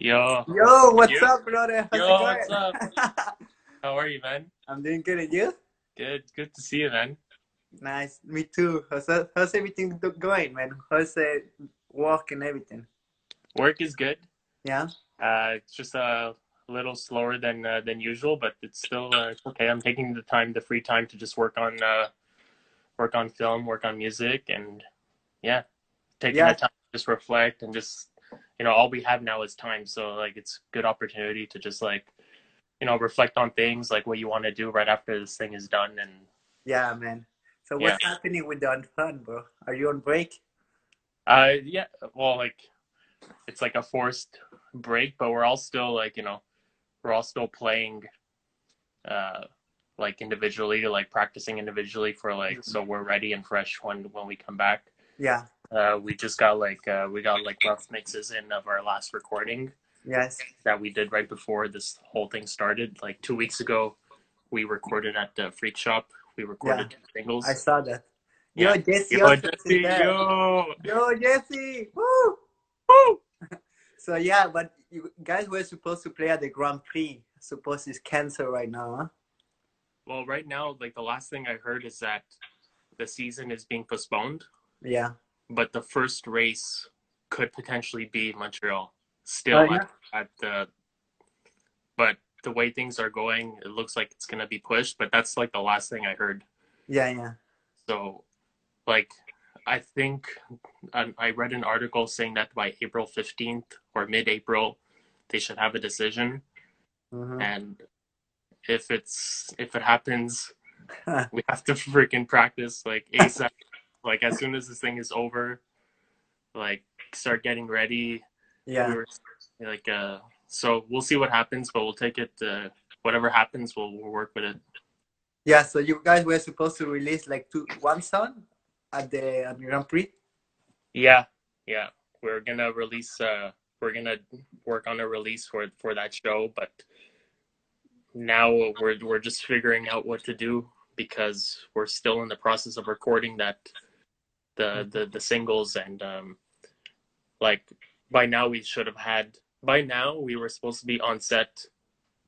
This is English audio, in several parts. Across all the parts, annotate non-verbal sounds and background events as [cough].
Yo, Yo, what's You? up, brother? How's Yo, what's going? [laughs] how are you, man? I'm doing good, and you? Good, good to see you, man. Nice, me too. How's, how's everything going, man? How's uh, work and everything? Work is good. Yeah? Uh, it's just a little slower than uh, than usual, but it's still uh, it's okay. I'm taking the time, the free time, to just work on uh, work on film, work on music, and yeah, taking Yeah. the time to just reflect and just you know all we have now is time. So like it's good opportunity to just like you know reflect on things like what you want to do right after this thing is done and Yeah, man. So what's happening with the Unfound, bro? Are you on break? Uh, yeah. Well, like it's like a forced break, but we're all still like you know, we're all still playing, uh, like individually, like practicing individually for like so we're ready and fresh when when we come back. Yeah. Uh, we just got like uh, we got like rough mixes in of our last recording Yes. that we did right before this whole thing started. Like two weeks ago, we recorded at the Freak Shop. We recorded two singles. I saw that. Yo, Yeah. Jesse Yo, Jesse, yo, Yo, Jesse! Woo! Woo! So yeah, but you guys were supposed to play at the Grand Prix. Suppose it's canceled right now, huh? Well, right now, like the last thing I heard is that the season is being postponed, Yeah. But the first race could potentially be Montreal. Still Oh, yeah? at, at the, but the way things are going, it looks like it's gonna be pushed. But that's like the last thing I heard. Yeah, yeah. So, like, I think I, I read an article saying that by April fifteenth or mid-April, they should have a decision. Mhm. And if it's if it happens, [laughs] we have to freaking practice like ASAP. Like as soon as this thing is over, like start getting ready. Yeah. We were, like uh, so we'll see what happens, but we'll take it. Uh, whatever happens, we'll we'll work with it. Yeah, so you guys were supposed to release like two one song at the at the Grand Prix. Yeah, yeah. We're gonna release. Uh, we're gonna work on a release for for that show, but now we're we're just figuring out what to do because we're still in the process of recording that the the the singles and um like by now we should have had by now we were supposed to be on set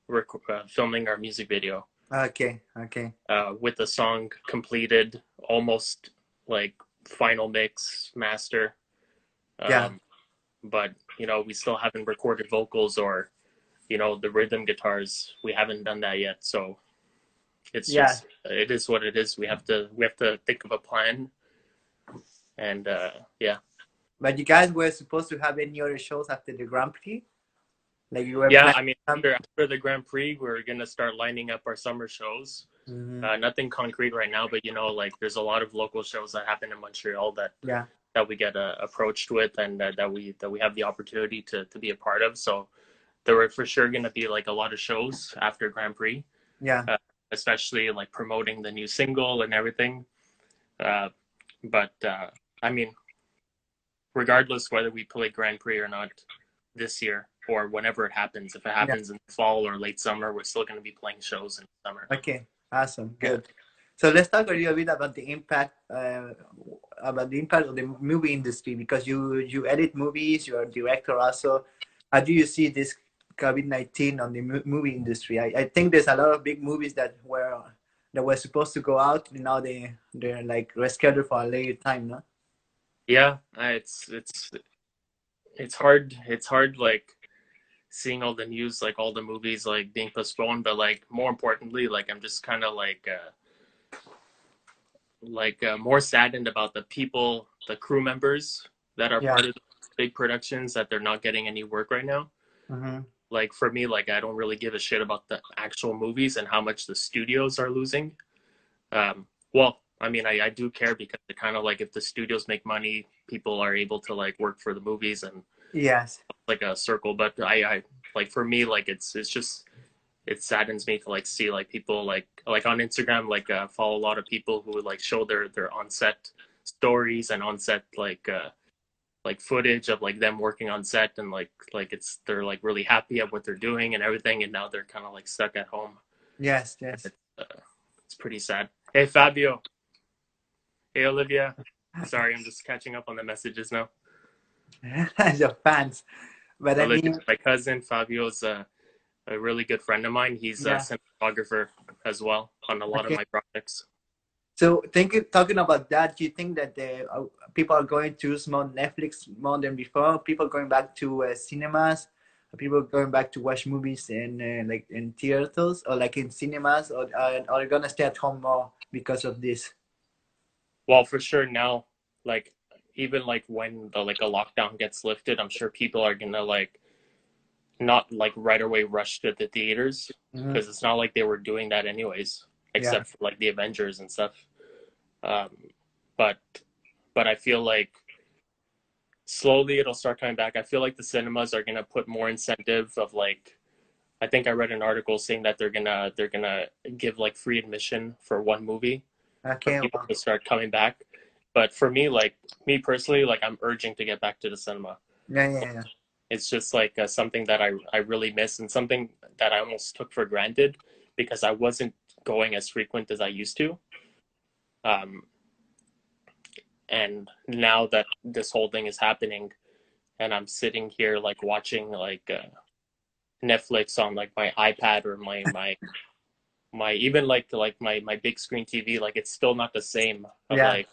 rec- uh, filming our music video Okay, okay. uh, with the song completed, almost like final mix, master. Um, Yeah. But you know, we still haven't recorded vocals or, you know, the rhythm guitars. We haven't done that yet. So it's Yeah. just it is what it is. We have to we have to think of a plan. And uh, yeah, But you guys were supposed to have any other shows after the Grand Prix? Like you were yeah. I mean, after after the Grand Prix, we're gonna start lining up our summer shows. Mhm. Uh, nothing concrete right now, but you know, like there's a lot of local shows that happen in Montreal that Yeah. that we get uh, approached with and uh, that we that we have the opportunity to to be a part of. So there were for sure going to be like a lot of shows after Grand Prix, Yeah. especially like promoting the new single and everything. But uh, I mean, regardless whether we play Grand Prix or not this year or whenever it happens, if it happens in fall or late summer, we're still going to be playing shows in summer. Okay. Awesome. Yeah. Good. So let's talk a little bit about the impact uh, about the impact of the movie industry because you you edit movies, you're a director also. How do you see this COVID nineteen on the movie industry? I, I think there's a lot of big movies that were that were supposed to go out and now they they're like rescheduled for a later time, no? Yeah, uh, it's it's it's hard. It's hard like seeing all the news, like all the movies like being postponed. But like more importantly, like I'm just kind of like uh, like uh, more saddened about the people, the crew members that are Yeah. part of the big productions that they're not getting any work right now. Mm-hmm. Like for me, like I don't really give a shit about the actual movies and how much the studios are losing. Um, well, I mean, I, I do care because it kind of like if the studios make money, people are able to like work for the movies and Yes. like a circle. But I, I like for me, like it's it's just it saddens me to like see like people like like on Instagram like uh, follow a lot of people who like show their their on set stories and on set like uh like footage of like them working on set and like like it's they're like really happy at what they're doing and everything and now they're kind of like stuck at home. Yes. Yes. It's uh, pretty sad. Hey Fabio. Hey Olivia. [laughs] Sorry, I'm just catching up on the messages now. [laughs] Your fans. but I mean, My cousin Fabio's a, a really good friend of mine. He's Yeah. a cinematographer as well on a lot Okay. of my projects. So thinking talking about that, do you think that the uh, people are going to use more Netflix more than before? People going back to uh, cinemas, people going back to watch movies in uh, like in theaters or like in cinemas, or uh, are gonna stay at home more because of this? Well, for sure now, like even like when the like a lockdown gets lifted, I'm sure people are gonna like not like right away rush to the theaters Mhm. because it's not like they were doing that anyways, except for like the Avengers and stuff. Um, but but I feel like slowly it'll start coming back. I feel like the cinemas are gonna put more incentive of like. I think I read an article saying that they're gonna they're gonna give like free admission for one movie Okay, for people to start coming back. But for me, like me personally, like I'm urging to get back to the cinema. yeah, yeah, yeah. It's just like uh, something that I I really miss and something that I almost took for granted because I wasn't going as frequent as I used to. Um, and now that this whole thing is happening, and I'm sitting here like watching like uh, Netflix on like my iPad or my my my even like like my my big screen TV, like it's still not the same. Of, Yeah. Like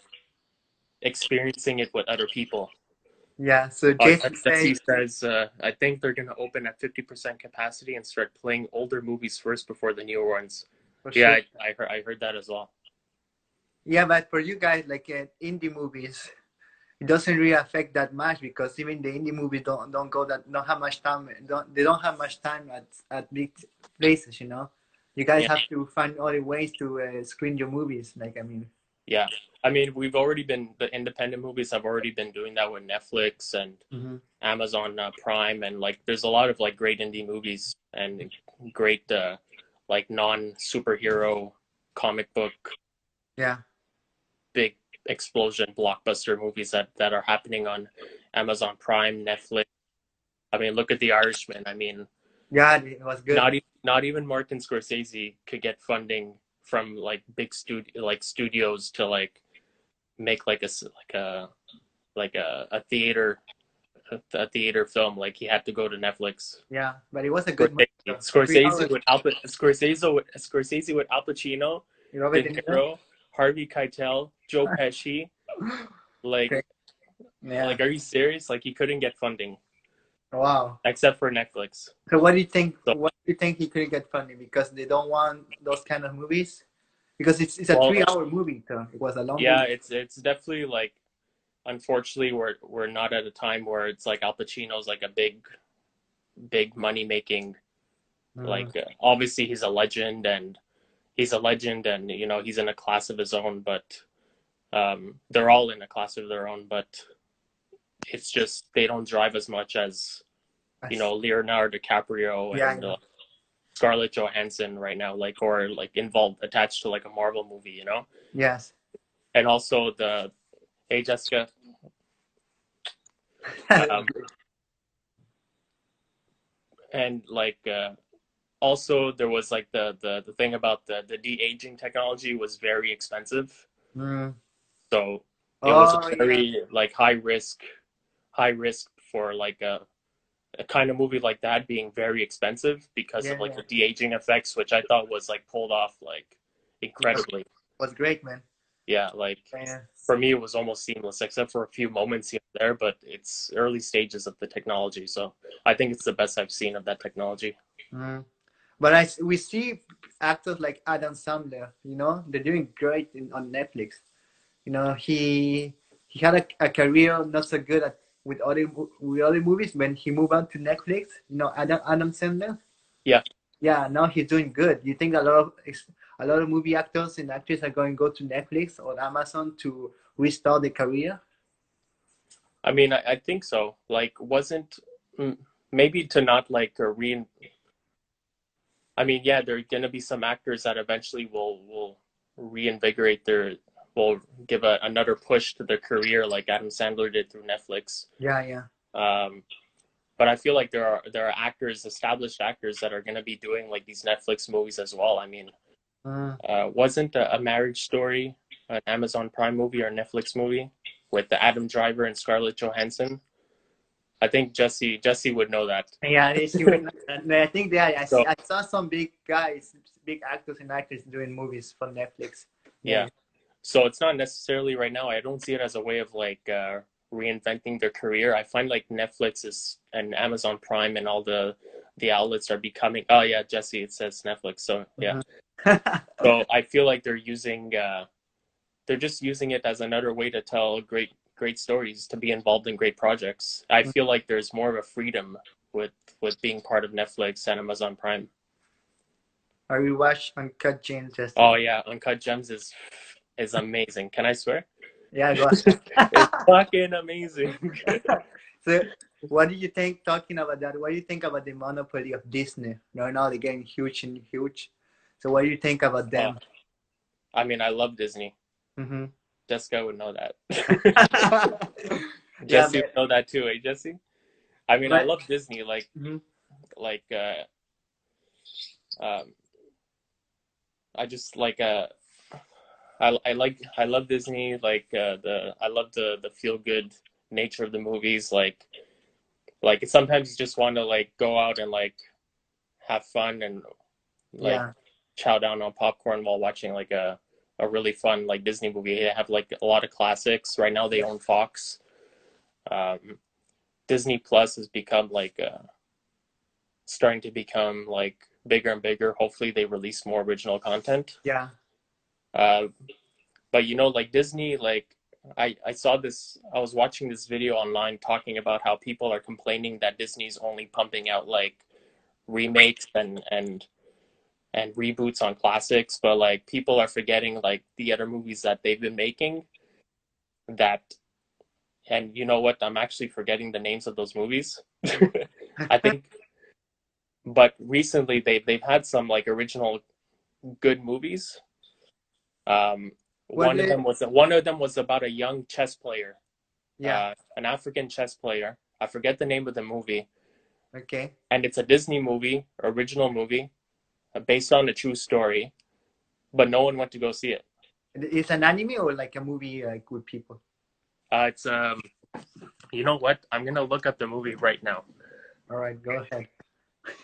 experiencing it with other people. Yeah, so Uh, Jason Jesse says, says, uh, I think they're going to open at 50% capacity and start playing older movies first before the newer ones. for Yeah, sure. I, I, heard, I heard that as well. Yeah, but for you guys, like uh, indie movies, it doesn't really affect that much because even the indie movies don't don't go that don't have much time. Don't they don't have much time at at big places? You know, you guys Yeah. have to find other ways to uh, screen your movies. Like I mean, Yeah. I mean, we've already been, the independent movies have already been doing that with Netflix and Amazon uh, Prime. And like, there's a lot of like great indie movies and great, uh, like non superhero comic book yeah, explosion blockbuster movies that that are happening on Amazon Prime, Netflix. I mean, look at The Irishman. I mean, yeah, it was good. not even not even Martin Scorsese could get funding from like big studio like studios to like make like a like a like a, a theater a, theater film. Like he had to go to Netflix. yeah, but it was a good. Scorsese, hours. Scorsese with Al Scorsese with Scorsese with Al Pacino, Robert De Niro. Harvey Keitel, Joe [laughs] Pesci. Like, Yeah. like, are you serious? Like, he couldn't get funding wow. except for Netflix. So what do you think? So- What do you think he couldn't get funding because they don't want those kind of movies? Because it's it's a Well, three-hour movie. So it was a long. Yeah, movie. it's it's definitely like, unfortunately, we're we're not at a time where it's like Al Pacino's like a big, big money making. Mm. Like, uh, obviously, he's a legend and he's a legend, and you know he's in a class of his own. But um, they're all in a class of their own. But it's just they don't drive as much as you know Leonardo DiCaprio Yeah, and uh, Scarlett Johansson right now, like or like involved attached to like a Marvel movie, you know. Yes. And also the hey Jessica, [laughs] um, and like uh, also there was like the the the thing about the the de aging technology was very expensive, Mm. so it was Oh, a very like high risk, high risk for like a a kind of movie like that being very expensive because Yeah, of like yeah. the de aging effects, which I thought was like pulled off like incredibly. was great, man. Yeah, like Yeah. for me it was almost seamless, except for a few moments here and there. But it's early stages of the technology, so I think it's the best I've seen of that technology. Mm. But I we see actors like Adam Sandler. You know, they're doing great in, on Netflix. You know, he he had a, a career not so good at with other with other movies when he moved on to Netflix. You know, Adam Adam Sandler. Yeah. Yeah. Now he's doing good. You think a lot of a lot of movie actors and actresses are going to go to Netflix or Amazon to restart their career? I mean, I, I think so. Like, wasn't mm, maybe to not like uh, re. I mean, yeah, there are gonna be some actors that eventually will will reinvigorate their will give a, another push to their career, like Adam Sandler did through Netflix. Yeah. Yeah. Um, but I feel like there are there are actors, established actors, that are gonna be doing like these Netflix movies as well. I mean, Mm. uh, wasn't a, a Marriage Story an Amazon Prime movie or Netflix movie with the Adam Driver and Scarlett Johansson? I think Jesse Jesse would know that. Yeah, she [laughs] would, and I think they I, So- see, I saw some big guys, big actors and actresses doing movies for Netflix. Yeah. So it's not necessarily right now. I don't see it as a way of like uh, reinventing their career. I find like Netflix is and Amazon Prime and all the the outlets are becoming. Oh yeah, Jesse, it says Netflix. So yeah. So [laughs] I feel like they're using. Uh, they're just using it as another way to tell great great stories, to be involved in great projects. I feel like there's more of a freedom with with being part of Netflix and Amazon Prime. I rewatched Uncut Gems. Oh yeah, Uncut Gems is is amazing. Can I swear? Yeah, [laughs] It's fucking amazing. [laughs] So, what do you think? Talking about that, what do you think about the monopoly of Disney? Right now, they're getting huge and huge. So, what do you think about them? I mean, I love Disney. hmm Jessica would know that. [laughs] [laughs] yeah, Jesse but, would know that too, eh, Jesse? I mean, I love Disney. Like, Mhm. like, uh, um, I just like, uh, I, I like, I love Disney. Like, uh, the, I love the, the feel good nature of the movies. Like, like sometimes you just want to like go out and like have fun and like yeah, chow down on popcorn while watching like a a really fun like Disney movie. They have like a lot of classics. Right now they own Fox. Um, Disney Plus has become like uh, starting to become like bigger and bigger. Hopefully they release more original content. yeah, Uh, but you know, like Disney, like I I saw this. I was watching this video online talking about how people are complaining that Disney's only pumping out like remakes and and and reboots on classics, but like people are forgetting like the other movies that they've been making. That, and you know what? I'm actually forgetting the names of those movies. [laughs] I think, [laughs] but recently they they've had some like original good movies. Um, one of them was one of them was about a young chess player, yeah. uh, an African chess player. I forget the name of the movie, okay. and it's a Disney movie, original movie, based on a true story, but no one went to go see it. It's an anime or like a movie like with people. Uh, it's um, you know what? I'm gonna look up the movie right now All right, go ahead.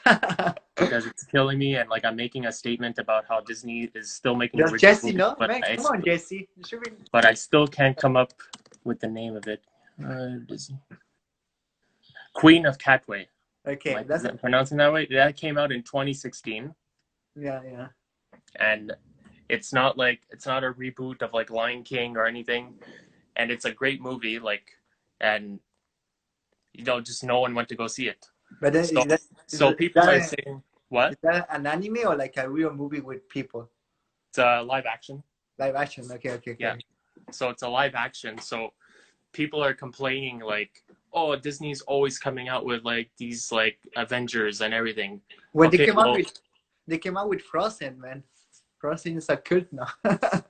[laughs] because it's killing me, and like I'm making a statement about how Disney is still making Does Jesse movies, know? but Man, I, come on, Jesse. Be. but I still can't come up with the name of it. Uh, Disney. Queen of Katwe. Okay, Like, that's is it pronouncing that way? That came out in 2016, yeah, yeah. and it's not like it's not a reboot of like Lion King or anything, and it's a great movie. Like, and you know, just no one went to go see it. But then So- is that, is So people are saying, "What? is that an anime or like a real movie with people? It's a live action." Live action. Okay, okay, okay. Yeah. So it's a live action. So people are complaining like, "Oh, Disney's always coming out with like these like Avengers and everything." When they came well- out with, they came out with Frozen, man. Frozen is a cult now. [laughs]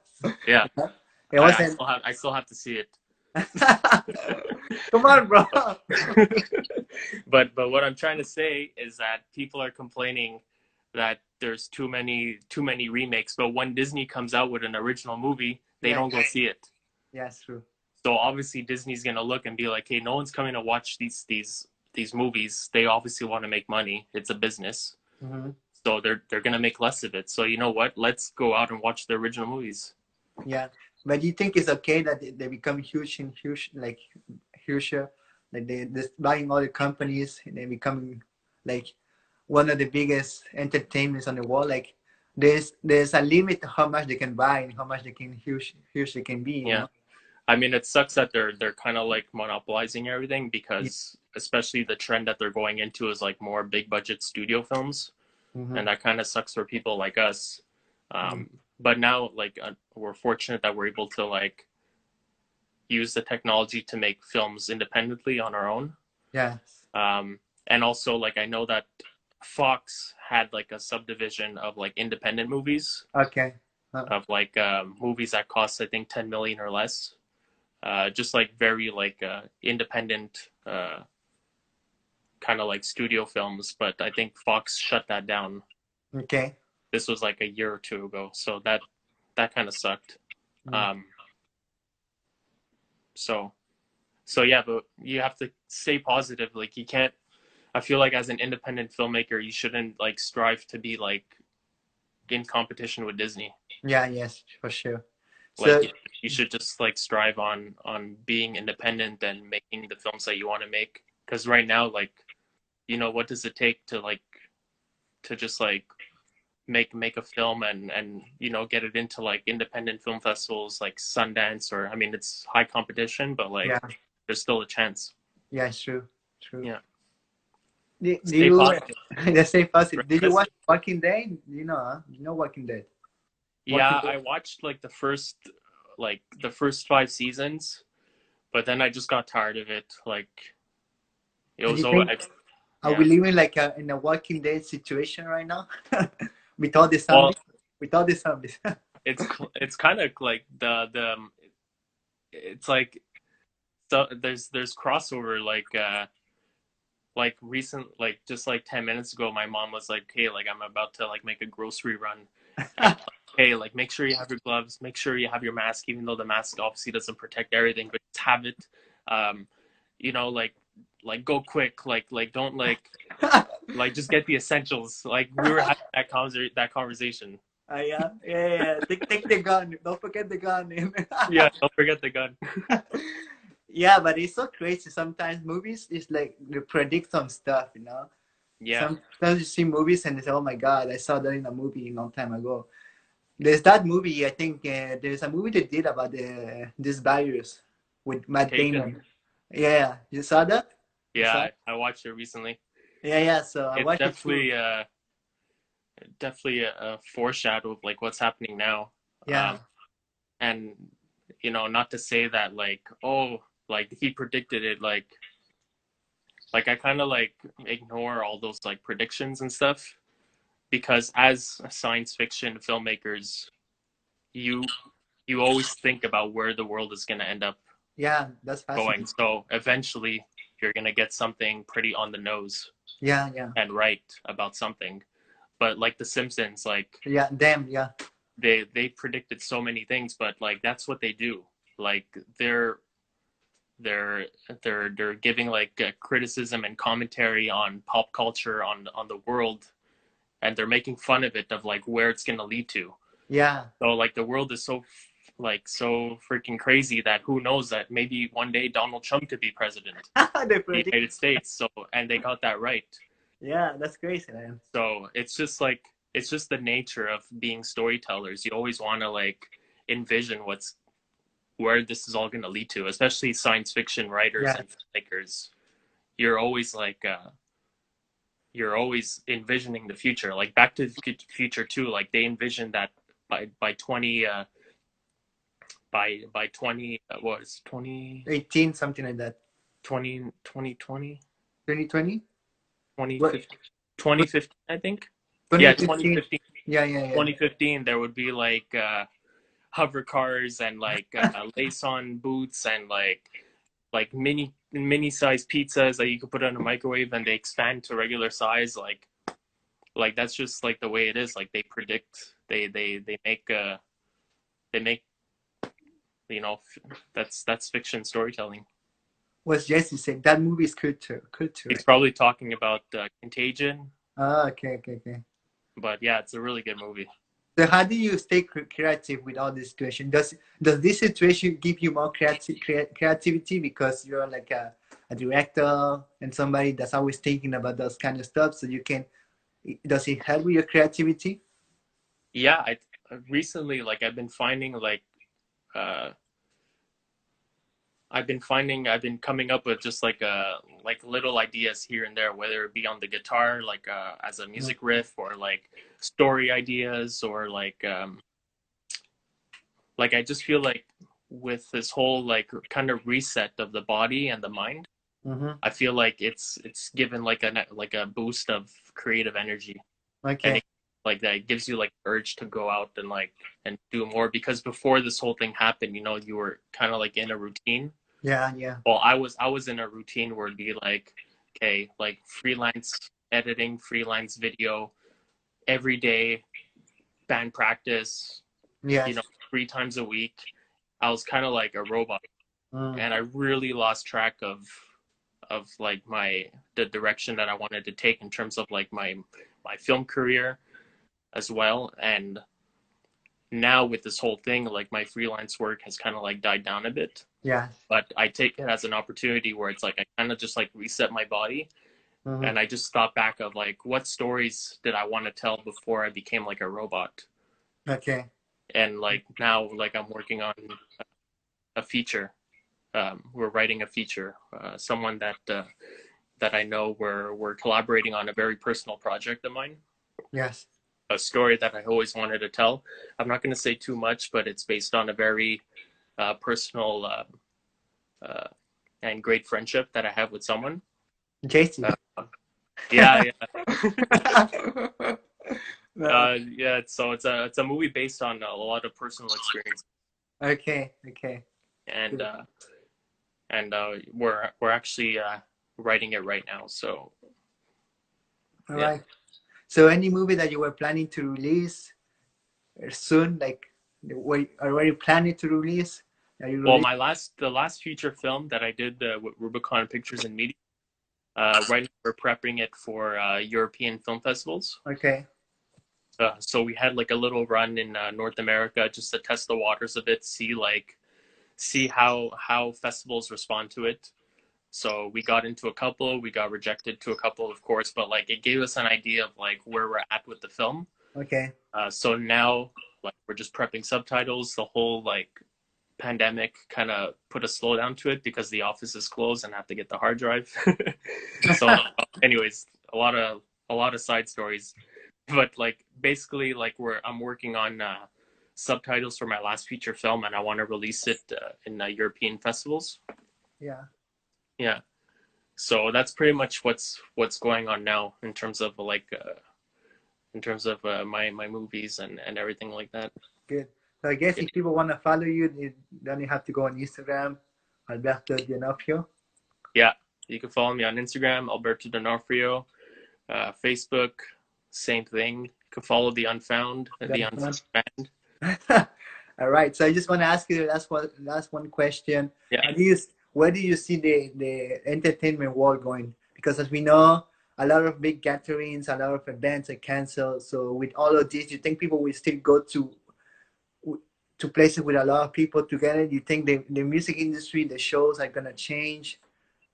Yeah. it I, I wasn't. still have I still have to see it. [laughs] Come on, bro. [laughs] but but what I'm trying to say is that people are complaining that there's too many too many remakes. But when Disney comes out with an original movie, they Yeah. don't go see it. yeah, it's true. So obviously Disney's gonna look and be like, hey, no one's coming to watch these these these movies. They obviously want to make money. It's a business. hmm So they're they're gonna make less of it. So you know what? Let's go out and watch the original movies. Yeah, but do you think it's okay that they, they become huge and huge, like huger, like they they're buying all the companies and they becoming like one of the biggest entertainments on the world. Like there's there's a limit to how much they can buy and how much they can huge huge they can be. you Yeah. know? I mean, it sucks that they're they're kind of like monopolizing everything because especially the trend that they're going into is like more big budget studio films, Mhm. and that kind of sucks for people like us. Um, But now, like, uh, we're fortunate that we're able to like use the technology to make films independently on our own. yes Um, and also, like, I know that Fox had like a subdivision of like independent movies Okay. of like um, movies that cost I think 10 million or less. Uh, just like very like uh, independent uh, kind of like studio films, but I think Fox shut that down. Okay. This was like a year or two ago, so that that kind of sucked. Mm. Um, so, so yeah, but you have to stay positive. Like you can't. I feel like as an independent filmmaker, you shouldn't like strive to be like in competition with Disney. Yeah, yes, for sure. Like So you, you should just like strive on on being independent and making the films that you want to make. Because right now, like, you know, what does it take to like to just like make make a film and and you know get it into like independent film festivals like Sundance or I mean it's high competition, but like yeah, there's still a chance. yeah, it's true, true. Yeah. Do, do Stay you, positive. [laughs] yeah, stay positive. Did you [laughs] watch Walking Dead? You know, huh? You know Walking Dead. Yeah, Walking I watched like the first like the first five seasons, but then I just got tired of it. Like it And was over. think- Are Yeah. we living like a, in a Walking Dead situation right now? [laughs] with all the Well- with all the zombies. [laughs] it's it's kind of like the the um, it's like so there's there's crossover like uh like recent like just like 10 minutes ago my mom was like hey like i'm about to like make a grocery run [laughs] hey like make sure you have your gloves make sure you have your mask even though the mask obviously doesn't protect everything but just have it um you know like like go quick like like don't like [laughs] like just get the essentials like we were having that that conversation Ah, yeah, yeah, yeah. Take, take the gun. Don't forget the gun. [laughs] yeah don't forget the gun [laughs] yeah, but it's so crazy. Sometimes movies is like they predict some stuff, you know. yeah Sometimes you see movies and you say, "Oh my god, I saw that in a movie a long time ago." There's that movie. I think uh, there's a movie they did about the this virus with Matt Taken. Damon. Yeah, you saw that? Yeah, Is I, I watched it recently. Yeah, yeah. So I It's watched it definitely too. uh definitely a, a foreshadow of like what's happening now. Yeah, Um, and you know, not to say that like, oh, like he predicted it like like I kind of like ignore all those like predictions and stuff because as science fiction filmmakers you you always think about where the world is going to end up yeah. That's going. So eventually you're going to get something pretty on the nose. Yeah, yeah, and right about something. But like The Simpsons, like yeah. Damn, yeah, they they predicted so many things, but like that's what they do. Like they're they're they're they're giving like criticism and commentary on pop culture on on the world, and they're making fun of it of like where it's gonna lead to. yeah, So like the world is so like so freaking crazy that who knows that maybe one day Donald Trump could be president [laughs] of the. United States. So and they got that right. Yeah, that's crazy, man. So it's just like it's just the nature of being storytellers. You always want to like envision what's where this is all going to lead to, especially science fiction writers Yeah. and filmmakers. You're always like uh you're always envisioning the future. Like Back to the Future too, like they envisioned that by by 20 uh by by 20 uh, what is 20 18, something like that. 20 2020 2020? 2015 2015 I think. Yeah, 2015 Yeah, yeah, yeah. 2015 there would be like uh hover cars and like uh, [laughs] lace on boots and like like mini mini size pizzas that you could put in a microwave and they expand to regular size like like that's just like the way it is like they predict they they they make uh they make you know that's that's fiction storytelling What's Jesse saying? That movie is good too. Good too. he's probably talking about uh, contagion Ah, okay, okay, okay. but yeah it's a really good movie So how do you stay creative with all this situation? Does does this situation give you more creati- crea- creativity because you're like a, a director and somebody that's always thinking about those kind of stuff? So you can. Does it help with your creativity? yeah i recently like i've been finding like uh i've been finding i've been coming up with just like uh like little ideas here and there whether it be on the guitar like uh as a music riff or like story ideas or like um like i just feel like with this whole like kind of reset of the body and the mind Mm-hmm. i feel like it's it's given like a like a boost of creative energy Okay. like that gives you like urge to go out and like and do more because before this whole thing happened you know you were kind of like in a routine Yeah, yeah, well i was i was in a routine where it'd be like okay like freelance editing freelance video every day band practice yeah. you know three times a week. I was kind of like a robot. Mm. and I really lost track of of like my the direction that I wanted to take in terms of like my my film career as well. And now with this whole thing like my freelance work has kind of like died down a bit Yeah. but I take it as an opportunity where it's like I kind of just like reset my body Mhm. and I just thought back of like what stories did I want to tell before I became like a robot Okay. and like now like I'm working on a feature um, we're writing a feature uh, someone that uh, that I know we're we're collaborating on a very personal project of mine Yes. a story that I always wanted to tell I'm not going to say too much but it's based on a very uh, personal uh, uh, and great friendship that I have with someone JC. yeah yeah [laughs] uh, yeah so it's a it's a movie based on a lot of personal experience okay. Okay. and uh, and uh, we're we're actually uh, writing it right now. So All Yeah. right. So any movie that you were planning to release soon, like were already planning to release? Well, my last the last feature film that I did uh, with Rubicon Pictures and Media. Uh, right now we're prepping it for uh, European film festivals. okay. Uh, so we had like a little run in uh, North America just to test the waters of it, see like see how how festivals respond to it. So we got into a couple, we got rejected to a couple, of course, but like it gave us an idea of like where we're at with the film. Okay. Uh, so now, like, we're just prepping subtitles. The whole like pandemic kind of put a slowdown to it because the office is closed and I have to get the hard drive. [laughs] so, [laughs] anyways, a lot of a lot of side stories, but like basically, like we're I'm working on uh, subtitles for my last feature film, and I want to release it uh, in uh, European festivals. Yeah. Yeah. So that's pretty much what's what's going on now in terms of like uh, in terms of uh, my my movies and and everything like that. Good. So I guess if people want to follow you, then you have to go on Instagram, Alberto D'Onofrio. Yeah, you can follow me on Instagram, Alberto D'Onofrio, uh, Facebook, same thing. You can follow the Unfound, the The Unfound band. All right. So I just want to ask you the last one, last one question. Yeah. Do you, where do you see the, the entertainment world going? Because as we know, a lot of big gatherings, a lot of events are canceled. So with all of this, do you think people will still go to to places with a lot of people together? You think the, the music industry, the shows are gonna change?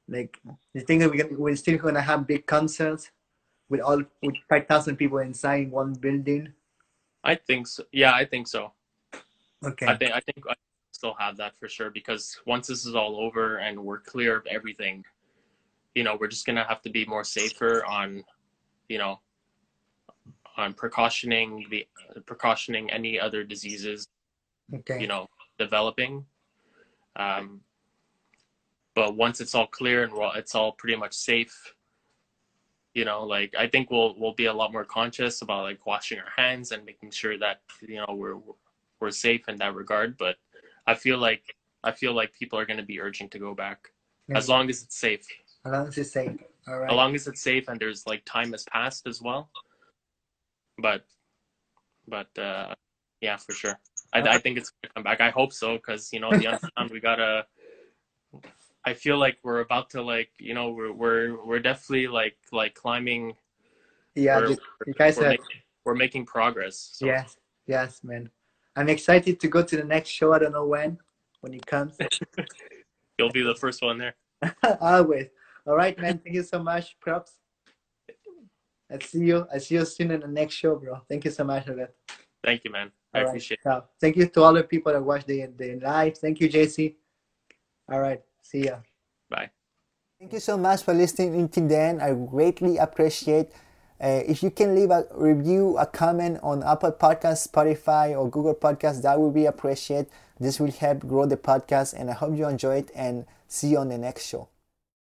Like, you think that we're, gonna, we're still gonna have big concerts with all with five thousand people inside one building? I think so. Yeah, I think so. Okay. I think I think I still have that for sure because once this is all over and we're clear of everything, you know, we're just gonna have to be more safer on, you know, on precautioning the precautioning any other diseases Okay. you know developing. Um but once it's all clear and it's all pretty much safe you know like i think we'll we'll be a lot more conscious about like washing our hands and making sure that you know we're we're safe in that regard. But i feel like i feel like people are going to be urging to go back. As long as it's safe. As long as it's safe. All right. as long as it's safe and there's like time has passed as well. But but uh yeah for sure i, I think it's gonna come back i hope so because you know the [laughs] unfound we gotta i feel like we're about to like you know we're we're, we're definitely like like climbing yeah, we're, you guys we're, are. making, we're making progress so Yes, yes, man. I'm excited to go to the next show. I don't know when, when it comes. [laughs] [laughs] you'll be the first one there Always. All right, man. Thank you so much. Props. I see you. I see you soon in the next show, bro. Thank you so much, Albert. thank you man i All right. appreciate it So, thank you to all the people that watch the the live. Thank you, JC. All right. See ya. bye Thank you so much for listening until then. I greatly appreciate uh, if you can leave a review, a comment on Apple Podcasts, Spotify, or Google Podcasts. That would be appreciated. This will help grow the podcast, and I hope you enjoy it. And see you on the next show.